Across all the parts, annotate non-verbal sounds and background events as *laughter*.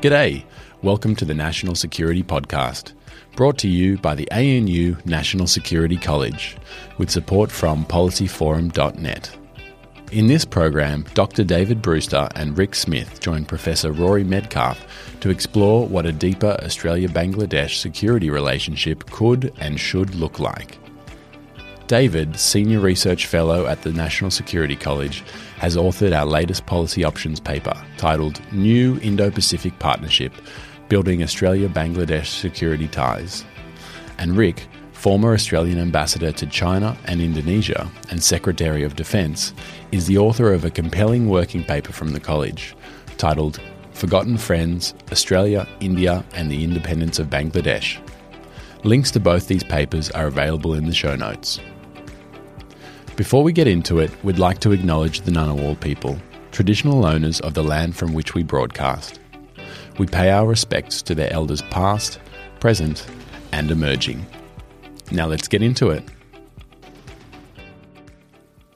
G'day. Welcome to the National Security Podcast, brought to you by the ANU National Security College, with support from policyforum.net. In this program, Dr. David Brewster and Ric Smith join Professor Rory Medcalf to explore what a deeper Australia Bangladesh security relationship could and should look like. David, Senior Research Fellow at the National Security College, has authored our latest policy options paper titled New Indo Pacific Partnership Building Australia Bangladesh Security Ties. And Ric, former Australian ambassador to China and Indonesia and Secretary of Defence, is the author of a compelling working paper from the college titled Forgotten Friends Australia, India, and the Independence of Bangladesh. Links to both these papers are available in the show notes. Before we get into it, we'd like to acknowledge the Ngunnawal people, traditional owners of the land from which we broadcast. We pay our respects to their elders past, present, and emerging. Now let's get into it.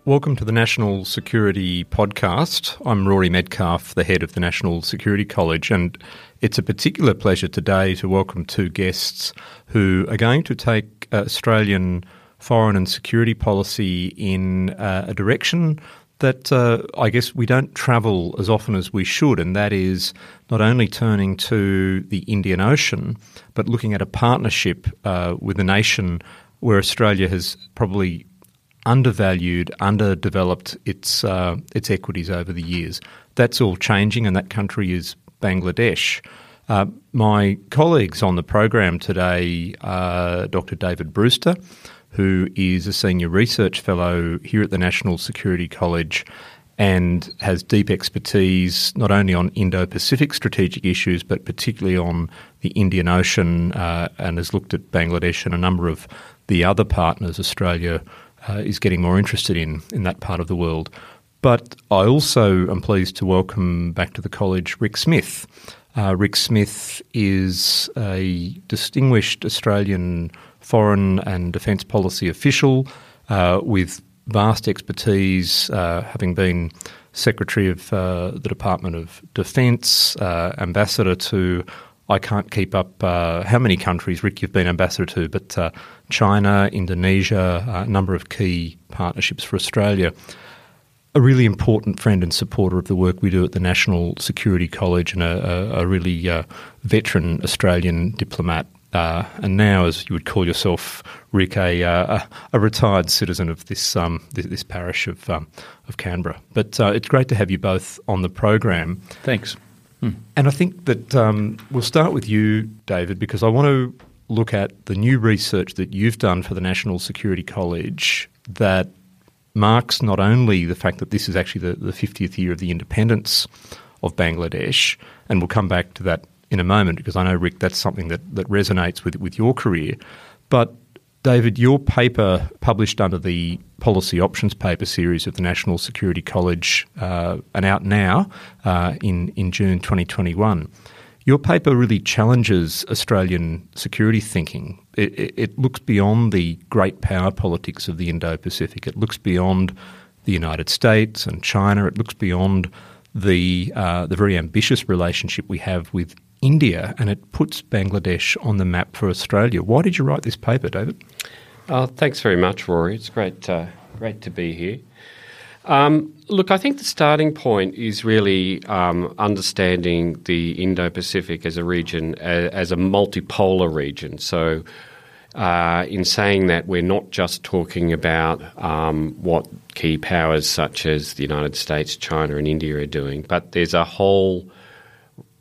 Welcome to the National Security Podcast. I'm Rory Medcalf, the head of the National Security College, and it's a particular pleasure today to welcome two guests who are going to take Australian foreign and security policy in uh, a direction that uh, I guess we don't travel as often as we should, and that is not only turning to the Indian Ocean, but looking at a partnership uh, with a nation where Australia has probably undervalued, underdeveloped its uh, its equities over the years. That's all changing, and that country is Bangladesh. Uh, my colleagues on the program today, are Dr. David Brewster, who is a senior research fellow here at the National Security College and has deep expertise not only on Indo Pacific strategic issues, but particularly on the Indian Ocean uh, and has looked at Bangladesh and a number of the other partners Australia uh, is getting more interested in in that part of the world. But I also am pleased to welcome back to the college Ric Smith. Uh, Ric Smith is a distinguished Australian foreign and defence policy official uh, with vast expertise, uh, having been Secretary of uh, the Department of Defence, uh, Ambassador to, I can't keep up uh, how many countries, Ric, you've been Ambassador to, but uh, China, Indonesia, a number of key partnerships for Australia. A really important friend and supporter of the work we do at the National Security College and a, a, a really veteran Australian diplomat uh, and now, as you would call yourself, Ric, a, uh, a retired citizen of this um, this, this, parish of um, of Canberra. But uh, it's great to have you both on the program. Thanks. Hmm. And I think that um, we'll start with you, David, because I want to look at the new research that you've done for the National Security College that marks not only the fact that this is actually the, the 50th year of the independence of Bangladesh, and we'll come back to that in a moment because I know, Ric, that's something that, that resonates with, with your career. But David, your paper published under the Policy Options Paper series of the National Security College uh, and out now uh, in, in June 2021. Your paper really challenges Australian security thinking. It, it, it looks beyond the great power politics of the Indo Pacific. It looks beyond the United States and China. It looks beyond the uh, the very ambitious relationship we have with India and it puts Bangladesh on the map for Australia. Why did you write this paper, David? Oh, thanks very much, Rory. It's great, uh, great to be here. Um, look, I think the starting point is really um, understanding the Indo Pacific as a region, as, as a multipolar region. So, uh, in saying that, we're not just talking about um, what key powers such as the United States, China, and India are doing, but there's a whole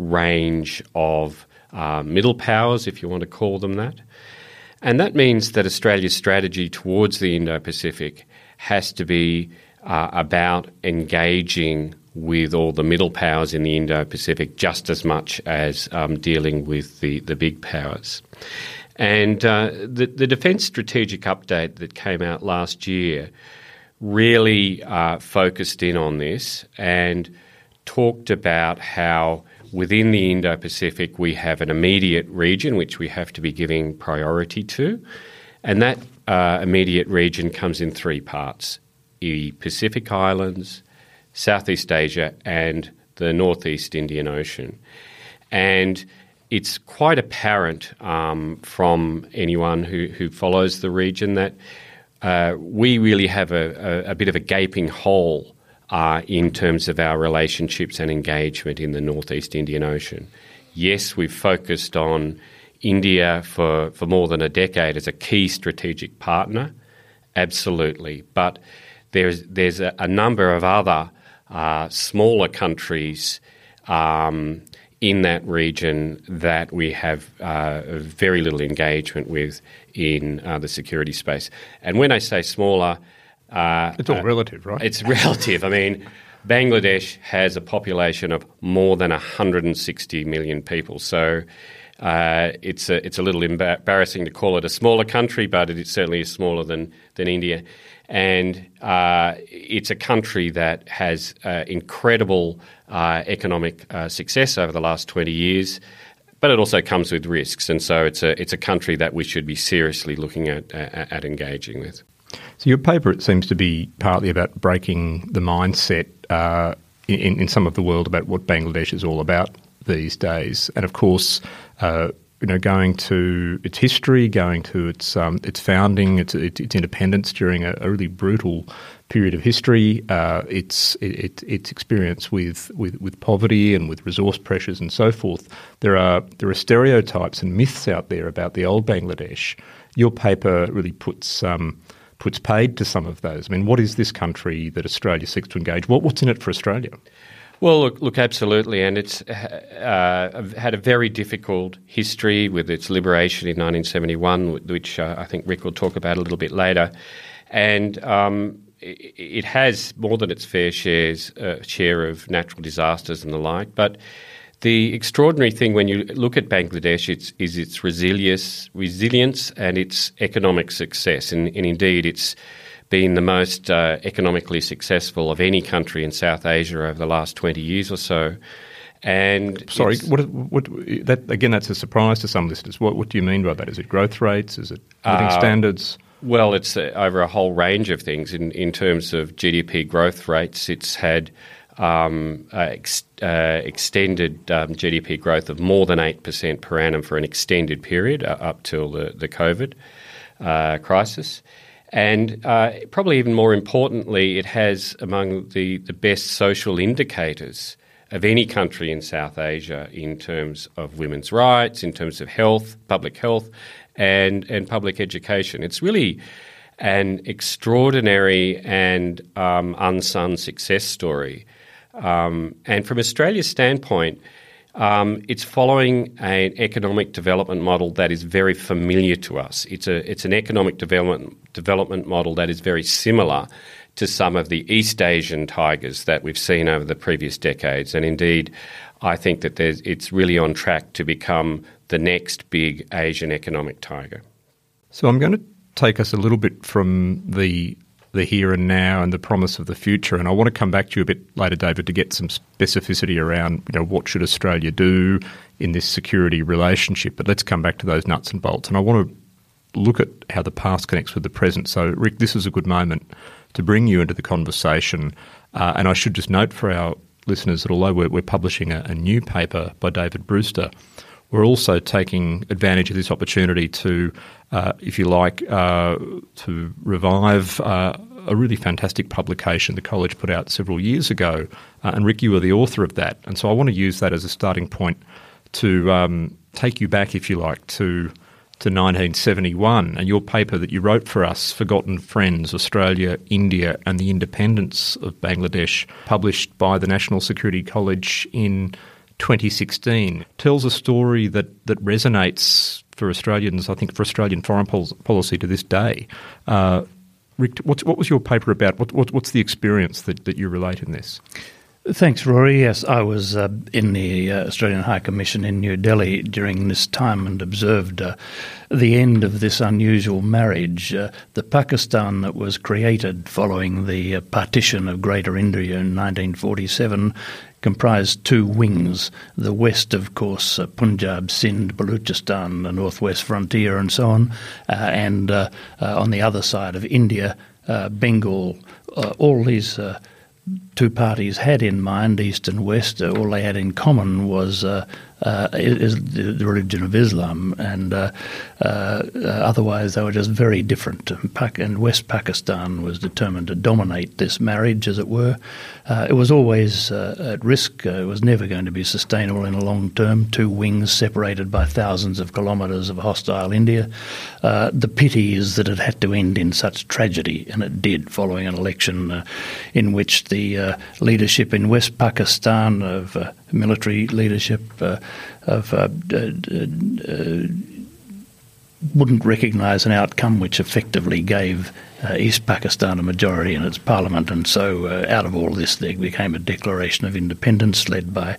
range of uh, middle powers, if you want to call them that. And that means that Australia's strategy towards the Indo Pacific has to be uh, about engaging with all the middle powers in the Indo Pacific just as much as um, dealing with the, the big powers. And uh, the, the Defence Strategic Update that came out last year really uh, focused in on this and talked about how within the Indo Pacific we have an immediate region which we have to be giving priority to. And that uh, immediate region comes in three parts the Pacific Islands, Southeast Asia, and the Northeast Indian Ocean. And it's quite apparent um, from anyone who, who follows the region that uh, we really have a, a, a, bit of a gaping hole uh, in terms of our relationships and engagement in the Northeast Indian Ocean. Yes, we've focused on India for, for more than a decade as a key strategic partner, absolutely. But there's, there's a, a number of other uh, smaller countries um, in that region that we have uh, very little engagement with in uh, the security space. And when I say smaller, uh, it's all uh, relative, right? It's relative. I mean, Bangladesh has a population of more than 160 million people. So uh, it's a, it's a little embarrassing to call it a smaller country, but it certainly is smaller than than India and uh, it's a country that has uh, incredible uh, economic uh, success over the last 20 years, but it also comes with risks, and so it's a it's a country that we should be seriously looking at at engaging with. So your paper it seems to be partly about breaking the mindset uh, in, in some of the world about what Bangladesh is all about these days, and of course uh, you know, going to its history, going to its um, its founding, its, its, its independence during a, a, really brutal period of history, uh, its it, its experience with, with, with poverty and with resource pressures and so forth. There are there are stereotypes and myths out there about the old Bangladesh. Your paper really puts um, puts paid to some of those. I mean, what is this country that Australia seeks to engage? What, what's in it for Australia? Well, look, look, absolutely, and it's uh, had a very difficult history with its liberation in 1971, which uh, I think Ric will talk about a little bit later, and um, it, has more than its fair shares uh, share of natural disasters and the like, but. The extraordinary thing when you look at Bangladesh it's, is its resilience, resilience and its economic success, and, and indeed its been the most uh, economically successful of any country in South Asia over the last 20 years or so. And sorry, what, what, that, again, that's a surprise to some listeners. What, what do you mean by that? Is it growth rates? Is it living uh, standards? Well, it's uh, over a whole range of things. In, in terms of GDP growth rates, it's had um, uh, ex, uh, extended um, GDP growth of more than 8% per annum for an extended period uh, up till the, the COVID uh, crisis. And uh, probably even more importantly, it has among the, the best social indicators of any country in South Asia in terms of women's rights, in terms of health, public health, and, and public education. It's really an extraordinary and um, unsung success story. Um, and from Australia's standpoint, um, it's following an economic development model that is very familiar to us. It's a it's an economic development development model that is very similar to some of the East Asian tigers that we've seen over the previous decades, and indeed, I think that it's really on track to become the next big Asian economic tiger. So I'm going to take us a little bit from the the here and now and the promise of the future. And I want to come back to you a bit later, David, to get some specificity around you know what should Australia do in this security relationship. But let's come back to those nuts and bolts. And I want to look at how the past connects with the present. So, Ric, this is a good moment to bring you into the conversation. Uh, and I should just note for our listeners that although we're, we're publishing a, a new paper by David Brewster, we're also taking advantage of this opportunity to, uh, if you like, uh, to revive uh, a really fantastic publication the college put out several years ago. Uh, and Ric, you were the author of that. And so I want to use that as a starting point to um, take you back, if you like, to to 1971 and your paper that you wrote for us, Forgotten Friends, Australia, India and the Independence of Bangladesh, published by the National Security College in 2016 tells a story that, that resonates for Australians, I think, for Australian foreign policy to this day. Uh, Ric, what was your paper about? What, what, what's the experience that, that you relate in this? Thanks, Rory. Yes, I was uh, in the uh, Australian High Commission in New Delhi during this time and observed uh, the end of this unusual marriage. Uh, the Pakistan that was created following the uh, partition of Greater India in 1947 comprised two wings. The west, of course, uh, Punjab, Sindh, Baluchistan, the northwest frontier, and so on, uh, and uh, uh, on the other side of India, Bengal. all these two parties had in mind, East and West, all they had in common was uh, uh, is the religion of Islam, and uh, uh, otherwise they were just very different. And West Pakistan was determined to dominate this marriage, as it were. Uh, it was always uh, at risk. it was never going to be sustainable in the long term. Two wings separated by thousands of kilometres of hostile India. the pity is that it had to end in such tragedy, and it did, following an election in which the leadership in West Pakistan of military leadership uh, of uh, uh, wouldn't recognise an outcome which effectively gave uh, East Pakistan a majority in its parliament, and so uh, out of all this there became a declaration of independence led by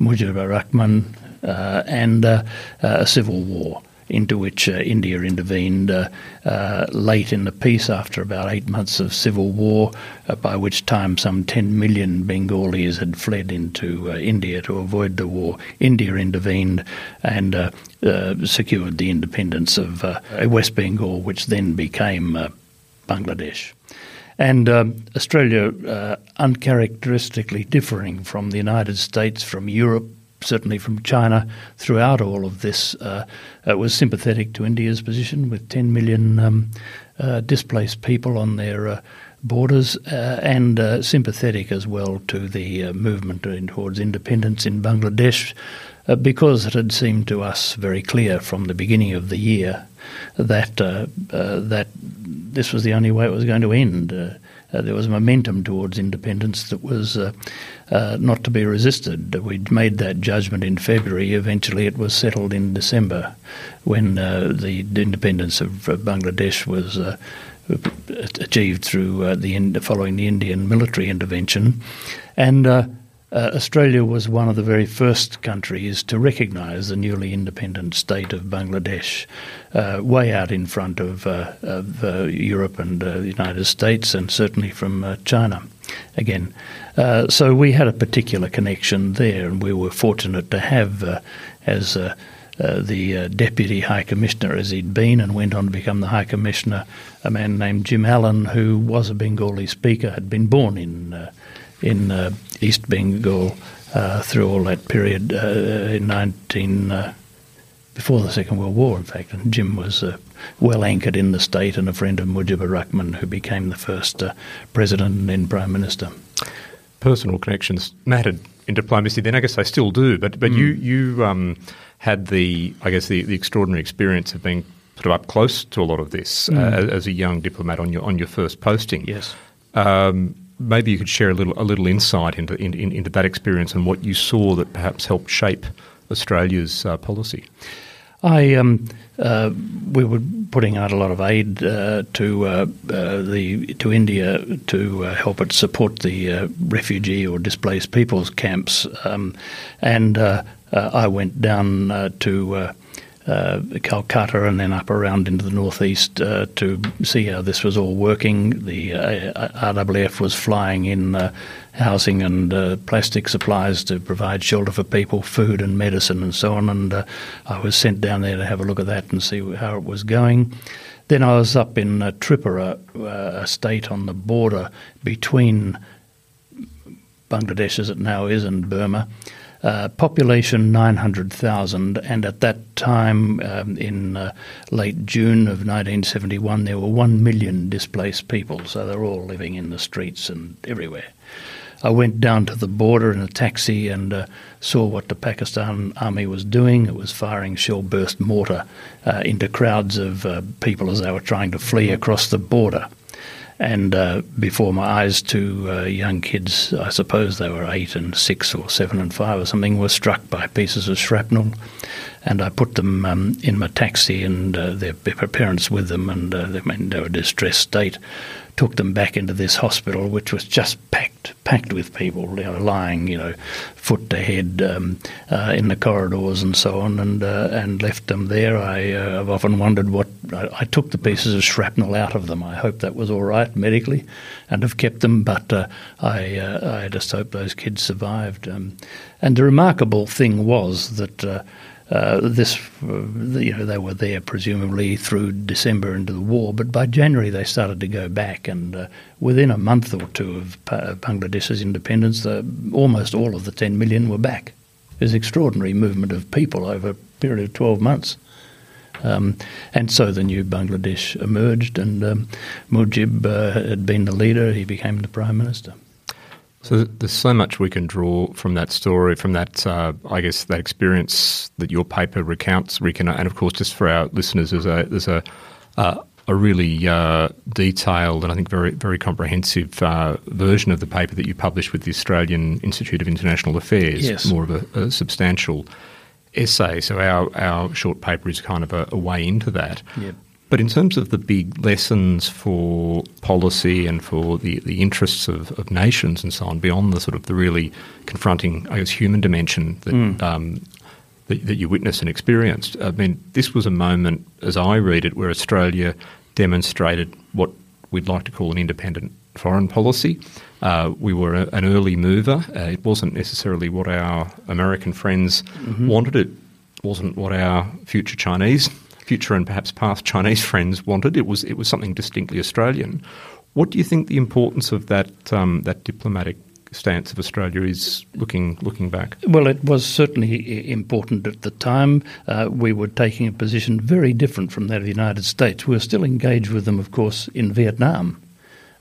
Mujibur Rahman uh, and a civil war into which uh, India intervened uh, uh, late in the peace after about eight months of civil war, uh, by which time some 10 million Bengalis had fled into uh, India to avoid the war. India intervened and uh, secured the independence of West Bengal, which then became Bangladesh. And Australia, uncharacteristically differing from the United States, from Europe, certainly from China throughout all of this, uh, uh, was sympathetic to India's position with 10 million um, uh, displaced people on their uh, borders uh, and uh, sympathetic as well to the movement towards independence in Bangladesh. because it had seemed to us very clear from the beginning of the year that that this was the only way it was going to end. Uh, there was momentum towards independence that was uh, uh, not to be resisted. We made that judgment in February. Eventually, it was settled in December when uh, the independence of Bangladesh was uh, achieved through uh, the following the Indian military intervention, and uh, Australia was one of the very first countries to recognise the newly independent state of Bangladesh, uh, way out in front of, uh, of uh, Europe and uh, the United States, and certainly from uh, China. Again, so we had a particular connection there, and we were fortunate to have as. Uh, the uh, Deputy High Commissioner, as he'd been, and went on to become the High Commissioner, a man named Jim Allen, who was a Bengali speaker, had been born in uh, in uh, East Bengal uh, through all that period uh, in 19 before the Second World War, in fact. And Jim was uh, well anchored in the state and a friend of Mujibur Rahman, who became the first uh, president and then prime minister. Personal connections mattered in diplomacy then. I guess they still do. But but mm. you you um, had the I guess the, the extraordinary experience of being sort of up close to a lot of this mm. uh, as a young diplomat on your on your first posting. Yes. Um, maybe you could share a little a little insight into in, in, into that experience and what you saw that perhaps helped shape Australia's uh, policy. I um, uh, we were putting out a lot of aid uh, to uh, uh, the to India to uh, help it support the refugee or displaced peoples camps, um, and I went down to uh, Calcutta and then up around into the northeast uh, to see how this was all working. The uh, RAAF was flying in uh, housing and uh, plastic supplies to provide shelter for people, food and medicine and so on. And uh, I was sent down there to have a look at that and see how it was going. Then I was up in Tripura, a state on the border between Bangladesh, as it now is, and Burma. Uh, population 900,000, and at that time, um, in uh, late June of 1971, there were 1 million displaced people, so they're all living in the streets and everywhere. I went down to the border in a taxi and uh, saw what the Pakistan army was doing. It was firing shell burst mortar uh, into crowds of uh, people as they were trying to flee across the border. And uh, before my eyes, two uh, young kids, I suppose they were eight and six or seven and five or something, were struck by pieces of shrapnel. And I put them um, in my taxi and uh, their, parents with them, and uh, they, they were in a distressed state took them back into this hospital, which was just packed, packed with people, you know, lying, you know, foot to head um, uh, in the corridors and so on, and uh, and left them there. I, uh, I've often wondered what I, I, took the pieces of shrapnel out of them. I hope that was all right medically, and have kept them. But uh, I uh, I just hope those kids survived. Um, and the remarkable thing was that uh, uh, this, uh, you know, they were there presumably through December into the war, but by January they started to go back, and uh, within a month or two of Bangladesh's independence, almost all of the 10 million were back. There's extraordinary movement of people over a period of 12 months. Um, and so the new Bangladesh emerged, and um, Mujib uh, had been the leader. He became the prime minister. So there's so much we can draw from that story, from that, uh, I guess, that experience that your paper recounts, Ric, and, and of course, just for our listeners, there's a there's a uh, a really uh, detailed and I think very very comprehensive uh, version of the paper that you published with the Australian Institute of International Affairs. Yes. more of a, a substantial essay. So our our short paper is kind of a, a way into that. Yep. But in terms of the big lessons for policy and for the, the interests of, of nations and so on, beyond the sort of the really confronting, I guess, human dimension that, mm. um, that, that you witnessed and experienced, I mean, this was a moment, as I read it, where Australia demonstrated what we'd like to call an independent foreign policy. Uh, we were a, an early mover. Uh, it wasn't necessarily what our American friends mm-hmm. wanted. It wasn't what our future Chinese future and perhaps past Chinese *laughs* friends wanted. It was it was something distinctly Australian. What do you think the importance of that um, that diplomatic stance of Australia is looking looking back? Well, it was certainly important at the time. Uh, we were taking a position very different from that of the United States. We were still engaged with them, of course, in Vietnam.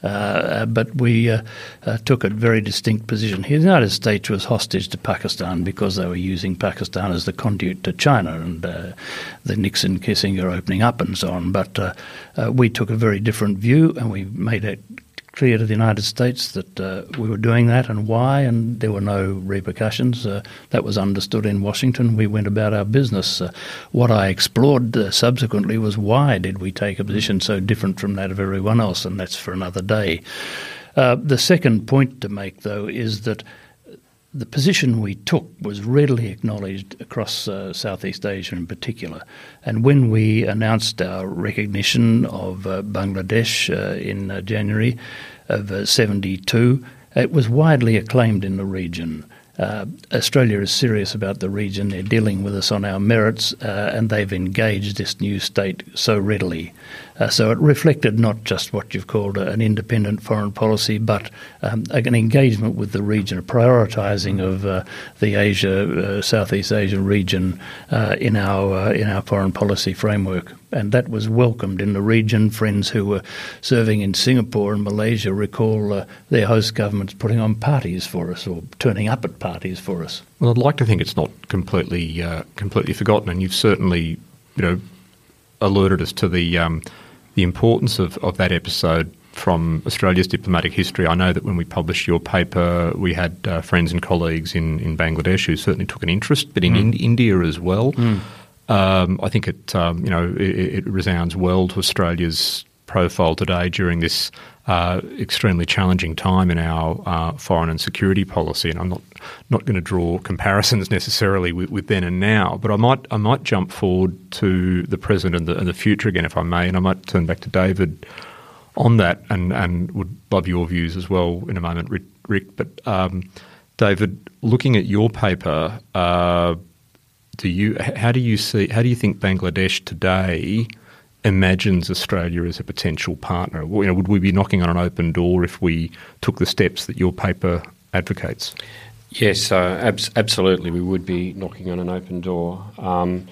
Uh, but we uh, uh, took a very distinct position. The United States was hostage to Pakistan because they were using Pakistan as the conduit to China and uh, the Nixon Kissinger opening up and so on. But uh, uh, we took a very different view and we made it clear to the United States that uh, we were doing that and why, and there were no repercussions. Uh, that was understood in Washington. We went about our business. Uh, what I explored uh, subsequently was why did we take a position so different from that of everyone else, and that's for another day. Uh, the second point to make, though, is that the position we took was readily acknowledged across uh, Southeast Asia in particular. And when we announced our recognition of uh, Bangladesh uh, in uh, January of uh, 72, it was widely acclaimed in the region. Uh, Australia is serious about the region. They're dealing with us on our merits, uh, and they've engaged this new state so readily. Uh, so it reflected not just what you've called an independent foreign policy, but um, an engagement with the region, a prioritising of uh, the Asia, uh, Southeast Asia region uh, in our in our foreign policy framework and that was welcomed in the region. Friends who were serving in Singapore and Malaysia recall uh, their host governments putting on parties for us or turning up at parties for us. Well, I'd like to think it's not completely uh, completely forgotten, and you've certainly, you know, alerted us to the um, the importance of, of that episode from Australia's diplomatic history. I know that when we published your paper, we had uh, friends and colleagues in, in Bangladesh who certainly took an interest, but in, mm. in India as well. Mm. Um, I think it, um, you know, it, it, resounds well to Australia's profile today during this uh, extremely challenging time in our uh, foreign and security policy. And I'm not not going to draw comparisons necessarily with, with, then and now, but I might I might jump forward to the present and the, and the future again, if I may, and I might turn back to David on that, and and would love your views as well in a moment, Ric. But um, David, looking at your paper. Uh, do you how do you see how do you think Bangladesh today imagines Australia as a potential partner? You know, would we be knocking on an open door if we took the steps that your paper advocates? Yes, uh, ab- absolutely. We would be knocking on an open door. Um,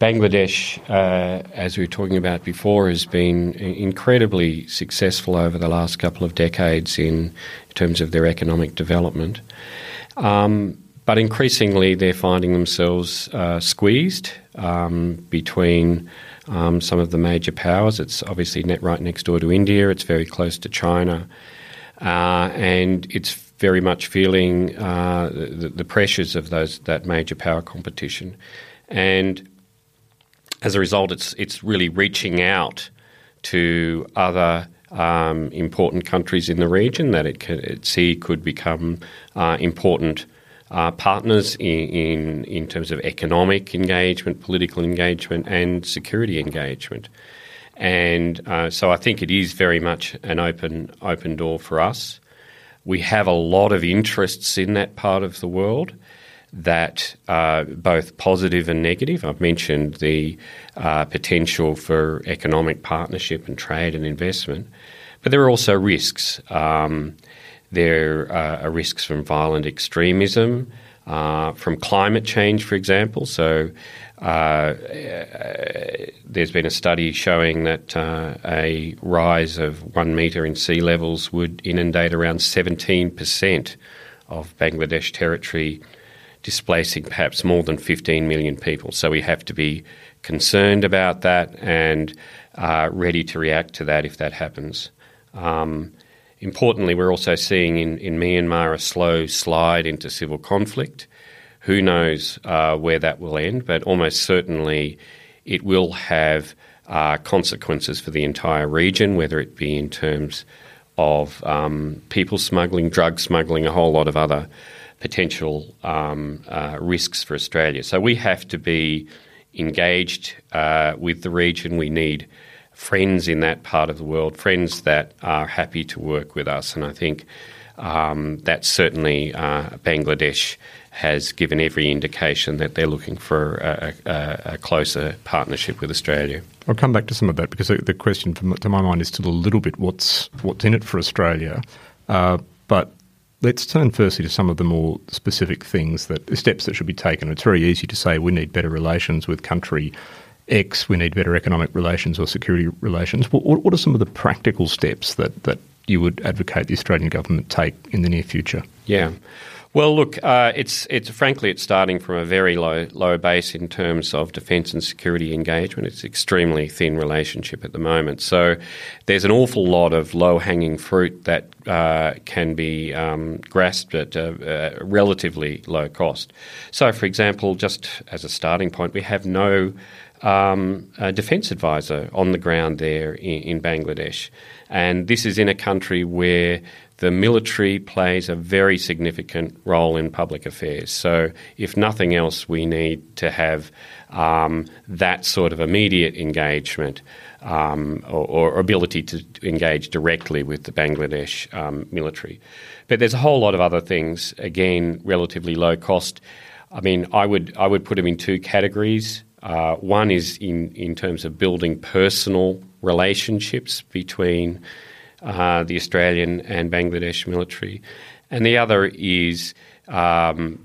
Bangladesh, uh, as we were talking about before, has been incredibly successful over the last couple of decades in terms of their economic development. Um, but increasingly, they're finding themselves uh, squeezed um, between um, some of the major powers. It's obviously net right next door to India. It's very close to China, uh, and it's very much feeling uh, the, the, pressures of those that major power competition, and as a result, it's it's really reaching out to other um, important countries in the region that it, can, it see could become uh, important uh, partners in, in, in terms of economic engagement, political engagement, and security engagement. And uh, so I think it is very much an open open door for us. We have a lot of interests in that part of the world that are both positive and negative. I've mentioned the uh, potential for economic partnership and trade and investment, but there are also risks. Um, there are risks from violent extremism, uh, from climate change, for example. So, uh, there's been a study showing that uh, a rise of one metre in sea levels would inundate around 17% of Bangladesh territory, displacing perhaps more than 15 million people. So, we have to be concerned about that and uh, ready to react to that if that happens. Um, Importantly, we're also seeing in, in Myanmar a slow slide into civil conflict. Who knows uh, where that will end, but almost certainly it will have uh, consequences for the entire region, whether it be in terms of um, people smuggling, drug smuggling, a whole lot of other potential um, uh, risks for Australia. So we have to be engaged uh, with the region. We need friends in that part of the world, friends that are happy to work with us. And I think um, that certainly uh, Bangladesh has given every indication that they're looking for a, a, a, closer partnership with Australia. I'll come back to some of that because the question to my mind is still a little bit what's what's in it for Australia. Uh, but let's turn firstly to some of the more specific things that steps that should be taken. It's very easy to say we need better relations with country X, we need better economic relations or security relations. What, what are some of the practical steps that, that you would advocate the Australian government take in the near future? Yeah. Well, look, uh, it's it's frankly it's starting from a very low low base in terms of defence and security engagement. It's extremely thin relationship at the moment. So there's an awful lot of low hanging fruit that uh, can be um, grasped at a, a, relatively low cost. So, for example, just as a starting point, we have no um, a defence advisor on the ground there in, in, Bangladesh. And this is in a country where the military plays a very significant role in public affairs. So, if nothing else, we need to have um, that sort of immediate engagement um, or, or, ability to engage directly with the Bangladesh um, military. But there's a whole lot of other things, again, relatively low cost. I mean, I would I would put them in two categories. Uh, one is in, in terms of building personal relationships between uh, the Australian and Bangladesh military, and the other is um,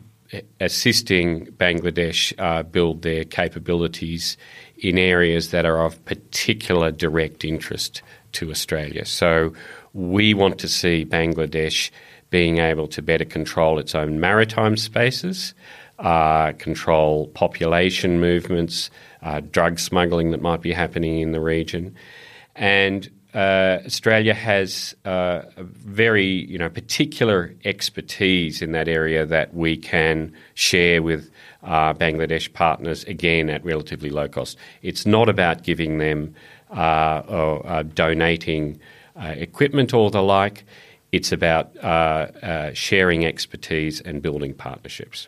assisting Bangladesh uh, build their capabilities in areas that are of particular direct interest to Australia. So we want to see Bangladesh being able to better control its own maritime spaces uh, control population movements, uh, drug smuggling that might be happening in the region. And uh, Australia has uh, a very you know, particular expertise in that area that we can share with uh, Bangladesh partners, again, at relatively low cost. It's not about giving them uh, or donating equipment or the like. It's about sharing expertise and building partnerships.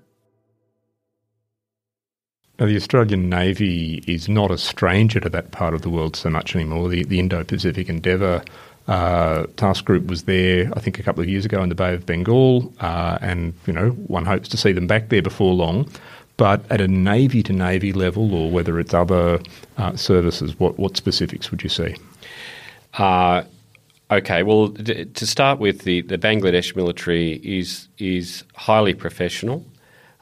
Now, the Australian Navy is not a stranger to that part of the world so much anymore. The, the Indo Pacific Endeavour uh, task group was there, I think, a couple of years ago in the Bay of Bengal, uh, and you know one hopes to see them back there before long. But at a navy to navy level, or whether it's other uh, services, what what specifics would you see? Uh, okay, well, d- to start with, the, the Bangladesh military is is highly professional.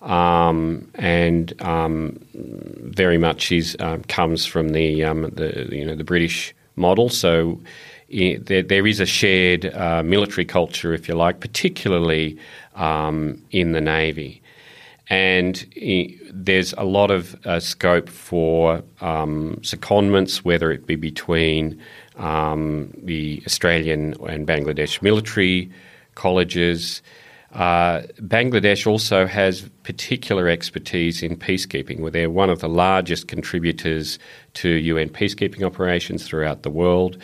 Um, and um, very much is um, comes from the, um, the you know the British model. So there, there is a shared uh, military culture, if you like, particularly um, in the Navy. And there's a lot of uh, scope for secondments, whether it be between the Australian and Bangladesh military colleges. Uh, Bangladesh also has particular expertise in peacekeeping, where they're one of the largest contributors to UN peacekeeping operations throughout the world.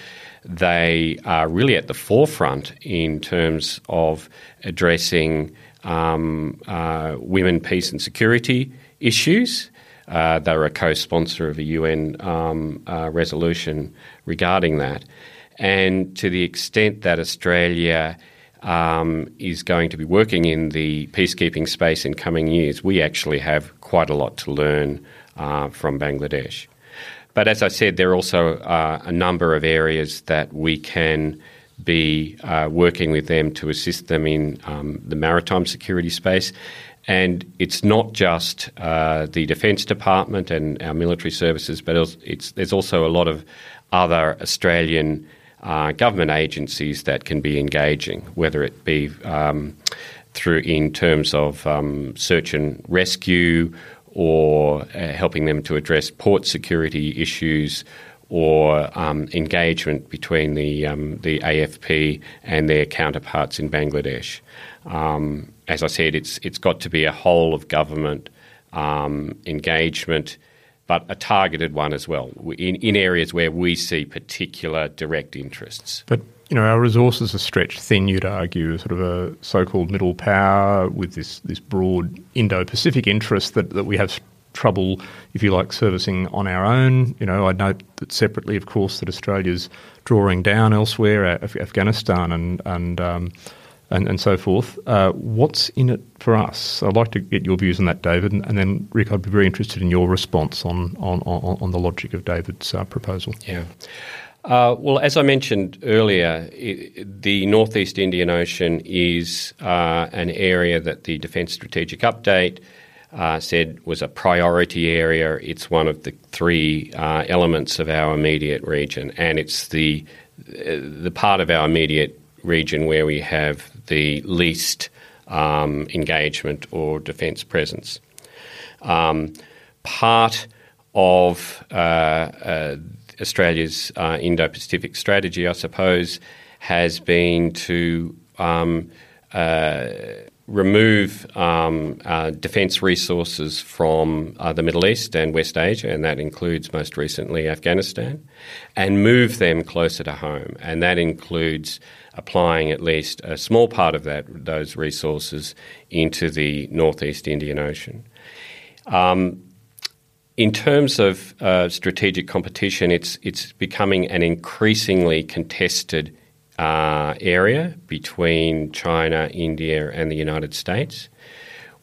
They are really at the forefront in terms of addressing um, uh, women, peace, and security issues. Uh, they were a co sponsor of a UN um, uh, resolution regarding that. And to the extent that Australia um, is going to be working in the peacekeeping space in coming years, we actually have quite a lot to learn uh, from Bangladesh. But as I said, there are also uh, a number of areas that we can be uh, working with them to assist them in um, the maritime security space. And it's not just uh, the Defence Department and our military services, but it's, it's, there's also a lot of other Australian uh, government agencies that can be engaging, whether it be um, through in terms of um, search and rescue or uh, helping them to address port security issues or um, engagement between the, um, the AFP and their counterparts in Bangladesh. Um, as I said, it's, it's got to be a whole of government um, engagement, but a targeted one as well, in, in areas where we see particular direct interests. But you know, our resources are stretched thin, you'd argue, sort of a so-called middle power with this, this broad Indo-Pacific interest that, that we have trouble, if you like, servicing on our own. You know, I note that separately, of course, that Australia's drawing down elsewhere, Af- Afghanistan and and, um, and and so forth. Uh, what's in it for us? I'd like to get your views on that, David, and, and then Ric, I'd be very interested in your response on on, on, on the logic of David's uh, proposal. Yeah. Uh, well, as I mentioned earlier, it, the Northeast Indian Ocean is uh, an area that the Defence Strategic Update uh, said was a priority area. It's one of the three uh, elements of our immediate region, and it's the the part of our immediate region where we have the least um, engagement or defence presence. Um, part of uh, uh, Australia's uh, Indo Pacific strategy, I suppose, has been to um, uh, remove um, uh, defence resources from uh, the Middle East and West Asia, and that includes most recently Afghanistan, and move them closer to home. And that includes applying at least a small part of that those resources into the Northeast Indian Ocean. Um, in terms of uh, strategic competition, it's it's becoming an increasingly contested uh, area between China, India, and the United States.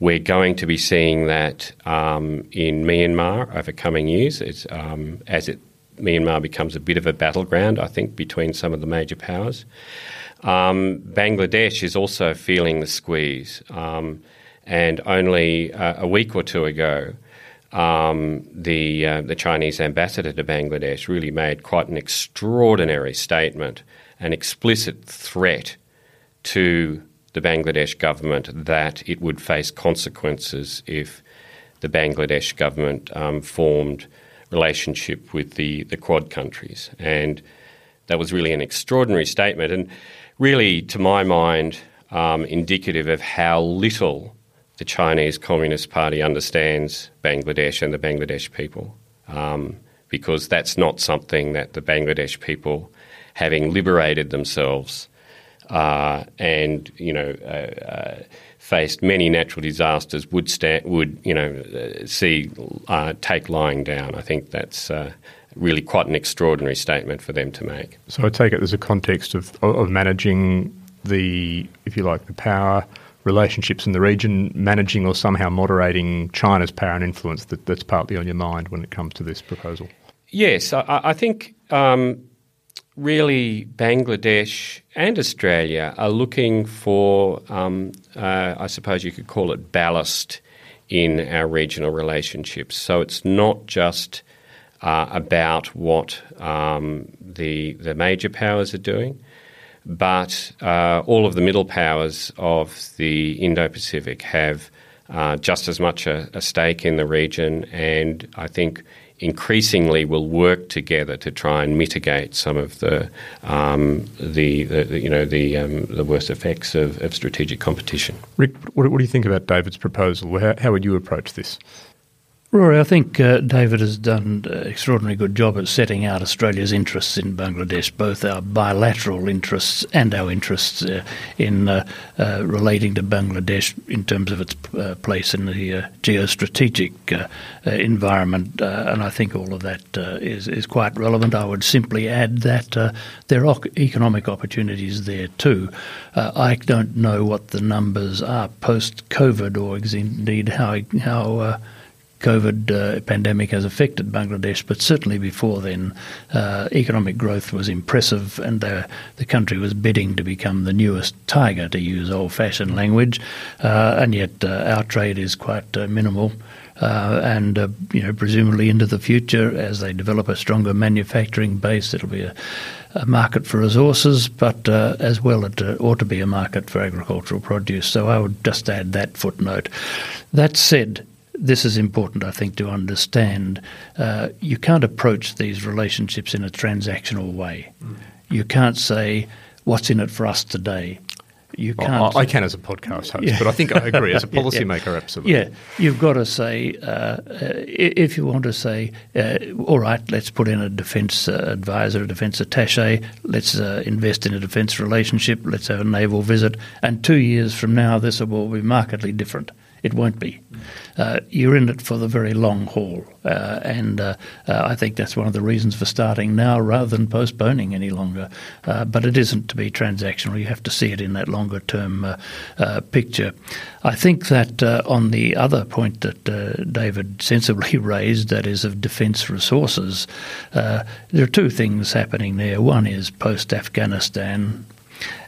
We're going to be seeing that um, in Myanmar over coming years as, um, as it, Myanmar becomes a bit of a battleground, I think, between some of the major powers. Um, Bangladesh is also feeling the squeeze, um, and only uh, a week or two ago, um, the uh, the Chinese ambassador to Bangladesh really made quite an extraordinary statement, an explicit threat to the Bangladesh government that it would face consequences if the Bangladesh government um, formed relationship with the, the Quad countries, and that was really an extraordinary statement. And really, to my mind, um, indicative of how little the Chinese Communist Party understands Bangladesh and the Bangladesh people, um, because that's not something that the Bangladesh people, having liberated themselves uh, and you know uh, uh, faced many natural disasters, would sta- would you know uh, see uh, take lying down. I think that's uh, really quite an extraordinary statement for them to make. So I take it there's a context of of managing the, if you like, the power relationships in the region, managing or somehow moderating China's power and influence that, that's partly on your mind when it comes to this proposal? Yes, I, I think um, really Bangladesh and Australia are looking for, um, uh, I suppose you could call it ballast in our regional relationships. So it's not just uh, about what um, the the major powers are doing but uh, all of the middle powers of the Indo Pacific have uh, just as much a, a, stake in the region, and I think increasingly will work together to try and mitigate some of the um, the, the, you know the um, the worst effects of, of, strategic competition. Ric, what, what, do you think about David's proposal? How, how would you approach this? Rory, I think uh, David has done an extraordinary good job at setting out Australia's interests in Bangladesh, both our bilateral interests and our interests uh, in uh, uh relating to Bangladesh in terms of its uh, place in the uh, geostrategic environment. and I think all of that is is, quite relevant. I would simply add that there are economic opportunities there too. I don't know what the numbers are post COVID or indeed how how COVID uh, pandemic has affected Bangladesh, but certainly before then, uh, economic growth was impressive, and the, the country was bidding to become the newest tiger, to use old-fashioned language. Uh, and yet, uh, our trade is quite uh, minimal. Uh, and you know, presumably into the future, as they develop a stronger manufacturing base, it'll be a, a market for resources, but as well, it ought to be a market for agricultural produce. So I would just add that footnote. That said, this is important, I think, to understand. Uh, you can't approach these relationships in a transactional way. Mm. You can't say, what's in it for us today? You can't. I, I can as a podcast host, yeah. but I think I agree as a *laughs* policymaker, yeah. absolutely. Yeah, you've got to say uh, uh, if you want to say, uh, all right, let's put in a defence uh, advisor, a defence attaché, let's uh, invest in a defence relationship, let's have a naval visit, and two years from now, this will be markedly different. It won't be. Uh, you're in it for the very long haul, uh, and uh, uh I think that's one of the reasons for starting now rather than postponing any longer. Uh, but it isn't to be transactional. You have to see it in that longer term uh, picture. I think that on the other point that David sensibly *laughs* raised, that is of defence resources, there are two things happening there. One is post Afghanistan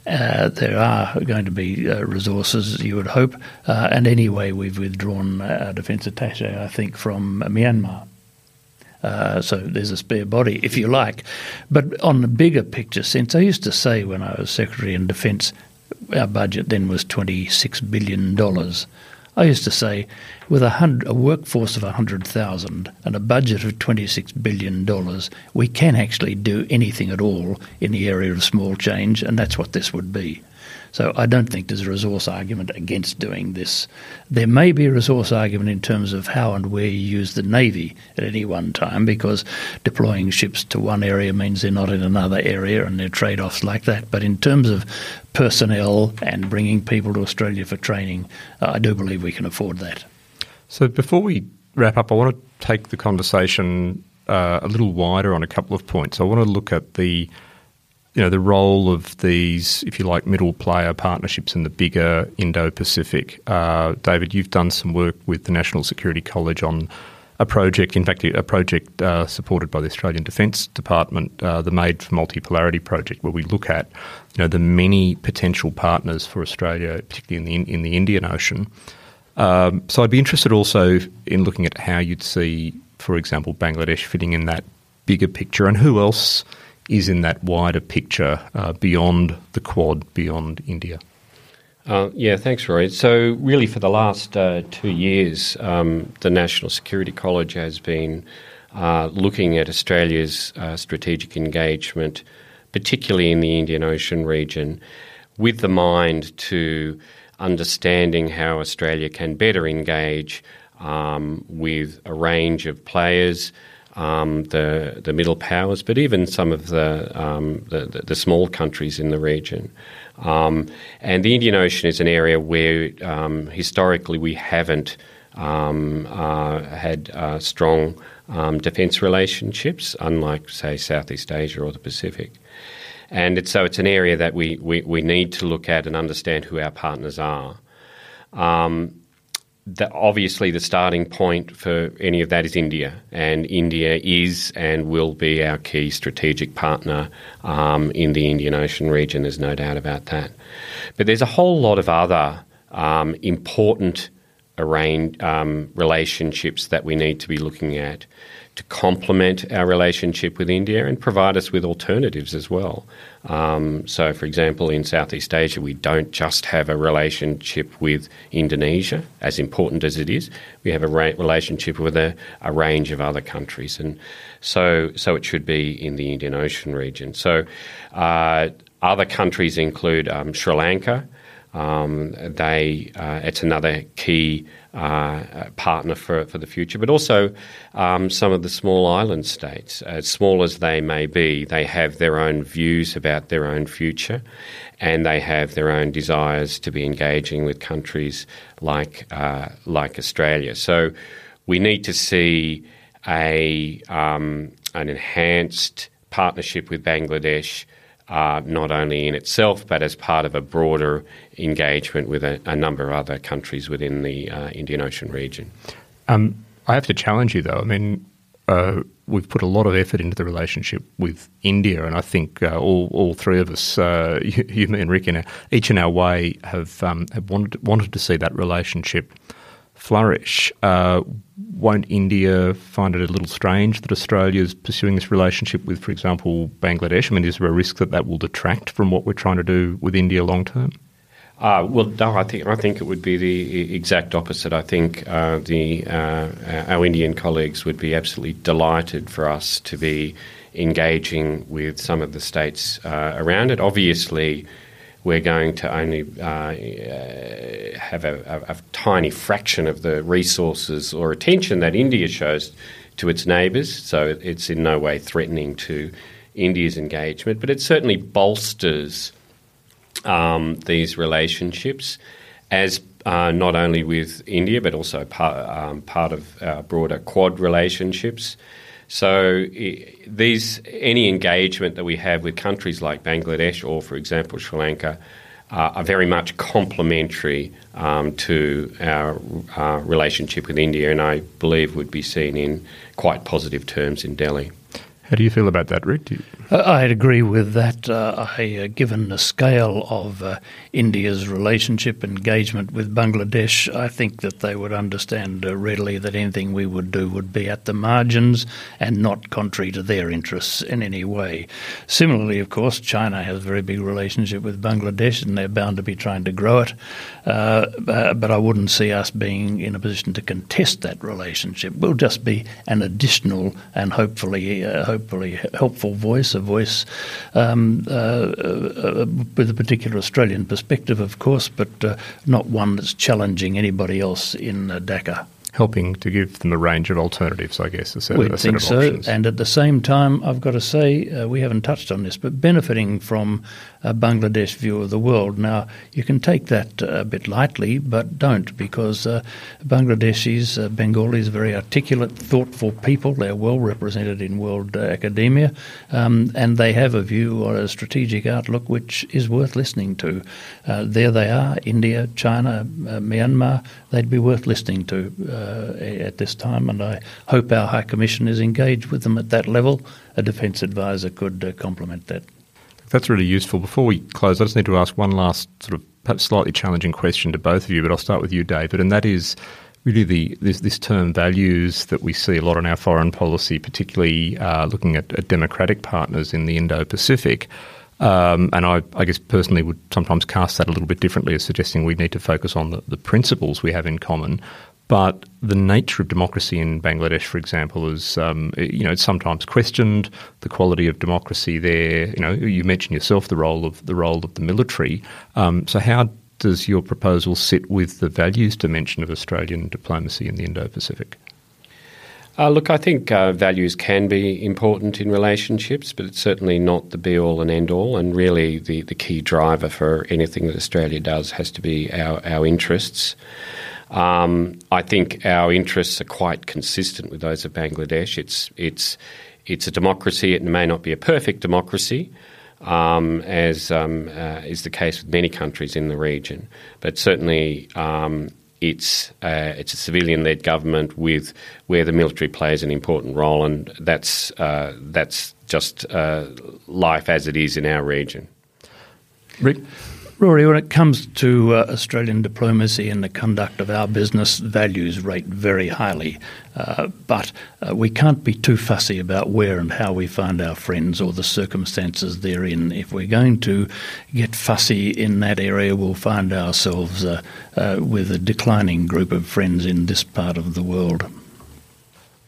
uh, there are going to be uh, resources, you would hope, uh, and anyway, we've withdrawn our defence attaché, I think, from Myanmar. Uh, so there's a spare body, if you like. But on the bigger picture sense, I used to say when I was Secretary in Defence, our budget then was $26 billion. I used to say, with a, hundred, a workforce of 100,000 and a budget of $26 billion, we can actually do anything at all in the area of small change, and that's what this would be. So I don't think there's a resource argument against doing this. There may be a resource argument in terms of how and where you use the Navy at any one time, because deploying ships to one area means they're not in another area, and there are trade offs like that. But in terms of personnel and bringing people to Australia for training, uh, I do believe we can afford that. So before we wrap up, I want to take the conversation uh, a little wider on a couple of points. I want to look at the you know the role of these, if you like, middle player partnerships in the bigger Indo-Pacific. Uh, David, you've done some work with the National Security College on a project, in fact, a project uh, supported by the Australian Defence Department, uh, the Made for Multipolarity project, where we look at you know the many potential partners for Australia, particularly in the in the Indian Ocean. Um, so I'd be interested also in looking at how you'd see, for example, Bangladesh fitting in that bigger picture, and who else is in that wider picture uh, beyond the Quad, beyond India? Uh, yeah, thanks, Roy. So, really, for the last uh, two years, um, the National Security College has been uh, looking at Australia's uh, strategic engagement, particularly in the Indian Ocean region, with the mind to understanding how Australia can better engage um, with a range of players, um, the the middle powers, but even some of the, um, the, the small countries in the region. Um, and the Indian Ocean is an area where um, historically we haven't um, uh, had uh, strong um, defence relationships, unlike say Southeast Asia or the Pacific. And it's, so it's an area that we, we, we need to look at and understand who our partners are. Um, the, obviously, the starting point for any of that is India, and India is and will be our key strategic partner um, in the Indian Ocean region. There's no doubt about that. But there's a whole lot of other um, important arrange, um, relationships that we need to be looking at to complement our relationship with India and provide us with alternatives as well. Um, so, for example, in Southeast Asia, we don't just have a relationship with Indonesia, as important as it is. We have a ra- relationship with a, a, range of other countries, and so so it should be in the Indian Ocean region. So, uh, other countries include um, Sri Lanka. Um, they uh, it's another key uh, partner for, for the future, but also um, some of the small island states, as small as they may be, they have their own views about their own future, and they have their own desires to be engaging with countries like uh, like Australia. So we need to see a um, an enhanced partnership with Bangladesh uh, not only in itself but as part of a broader engagement with a, a number of other countries within the uh, Indian Ocean region. Um, I have to challenge you though. I mean, uh, we've put a lot of effort into the relationship with India, and I think uh, all, all three of us, uh, *laughs* you, you, me, and Ric, in our, each in our way, have um, have wanted wanted to see that relationship flourish. Uh, won't India find it a little strange that Australia is pursuing this relationship with, for example, Bangladesh? I mean, is there a risk that that will detract from what we're trying to do with India long term? Uh, well, no, I think I think it would be the exact opposite. I think uh, the uh, our Indian colleagues would be absolutely delighted for us to be engaging with some of the states uh, around it. Obviously, we're going to only uh, have a, a, a, tiny fraction of the resources or attention that India shows to its neighbours, so it's in no way threatening to India's engagement, but it certainly bolsters um, these relationships as uh, not only with India but also part, um, part of our broader Quad relationships. So these any engagement that we have with countries like Bangladesh or, for example, Sri Lanka. Uh, are very much complementary um, to our uh, relationship with India, and I believe would be seen in quite positive terms in Delhi. How do you feel about that, Ric? Uh, I'd agree with that. Uh, I, uh, given the scale of uh, India's relationship engagement with Bangladesh, I think that they would understand uh, readily that anything we would do would be at the margins and not contrary to their interests in any way. Similarly, of course, China has a very big relationship with Bangladesh, and they're bound to be trying to grow it. Uh, but I wouldn't see us being in a position to contest that relationship. We'll just be an additional and hopefully hopefully helpful voice, a voice um, uh, uh, with a particular Australian perspective, of course, but uh, not one that's challenging anybody else in uh, Dhaka helping to give them a range of alternatives, I guess. A set, we a think so. Options. And at the same time, I've got to say, uh, we haven't touched on this, but benefiting from a Bangladesh view of the world. Now, you can take that uh, a bit lightly, but don't, because uh, Bangladeshis, uh, Bengalis, very articulate, thoughtful people. They're well represented in world uh, academia, um, and they have a view or a strategic outlook which is worth listening to. Uh, there they are, India, China, Myanmar, they'd be worth listening to at this time, and I hope our High Commission is engaged with them at that level. A defence advisor could complement that. That's really useful. Before we close, I just need to ask one last sort of perhaps slightly challenging question to both of you, but I'll start with you, David, and that is really the this, this term values that we see a lot in our foreign policy, particularly uh, looking at, at, democratic partners in the Indo-Pacific. Um, and I, I, guess personally would sometimes cast that a little bit differently as suggesting we need to focus on the, the principles we have in common. But the nature of democracy in Bangladesh, for example, is um, you know it's sometimes questioned. The quality of democracy there. You know, you mentioned yourself the role of the role of the military. Um, so how does your proposal sit with the values dimension of Australian diplomacy in the Indo-Pacific? Uh, look, I think uh, values can be important in relationships, but it's certainly not the be all and end all. And really, the, the key driver for anything that Australia does has to be our, our interests. Um, I think our interests are quite consistent with those of Bangladesh. It's it's it's a democracy. It may not be a perfect democracy, um, as um, uh, is the case with many countries in the region, but certainly. Um, it's uh, it's a civilian-led government with where the military plays an important role, and that's uh, that's just uh, life as it is in our region. Ric. Rory, when it comes to uh, Australian diplomacy and the conduct of our business, values rate very highly. Uh, but uh, we can't be too fussy about where and how we find our friends or the circumstances they're in. If we're going to get fussy in that area, we'll find ourselves uh, uh, with a declining group of friends in this part of the world.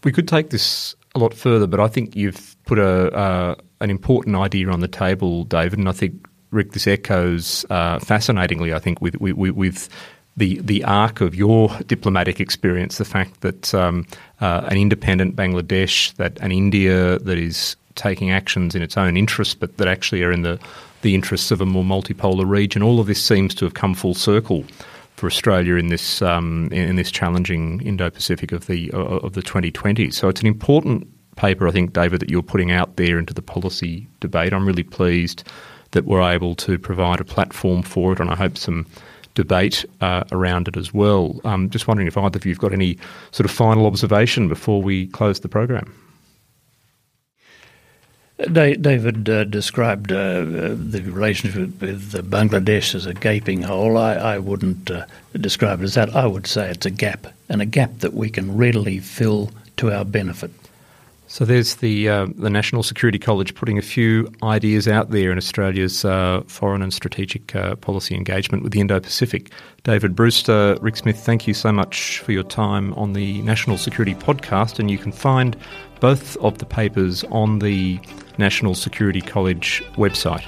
We could take this a lot further, but I think you've put a uh, an important idea on the table, David, and I think Ric, this echoes uh, fascinatingly, I think, with, with, with the the arc of your diplomatic experience, the fact that um, uh, an independent Bangladesh, that an India that is taking actions in its own interests, but that actually are in the the interests of a more multipolar region. All of this seems to have come full circle for Australia in this um, in this challenging Indo-Pacific of the of the 2020s. So it's an important paper, I think, David, that you're putting out there into the policy debate. I'm really pleased that we're able to provide a platform for it, and I hope some debate uh, around it as well. Um, just wondering if either of you have got any sort of final observation before we close the program. David uh, described uh, the relationship with Bangladesh as a gaping hole. I, I wouldn't uh, describe it as that. I would say it's a gap, and a gap that we can readily fill to our benefit. So there's the uh, the National Security College putting a few ideas out there in Australia's uh, foreign and strategic uh, policy engagement with the Indo-Pacific. David Brewster, Ric Smith, thank you so much for your time on the National Security Podcast, and you can find both of the papers on the National Security College website.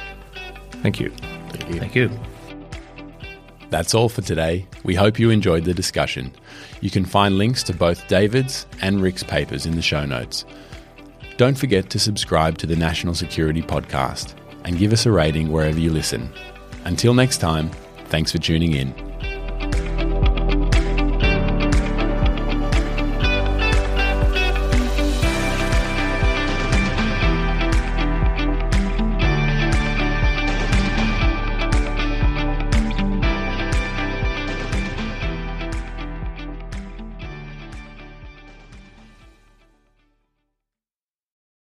Thank you. Thank you. Thank you. That's all for today. We hope you enjoyed the discussion. You can find links to both David's and Ric's papers in the show notes. Don't forget to subscribe to the National Security Podcast and give us a rating wherever you listen. Until next time, thanks for tuning in.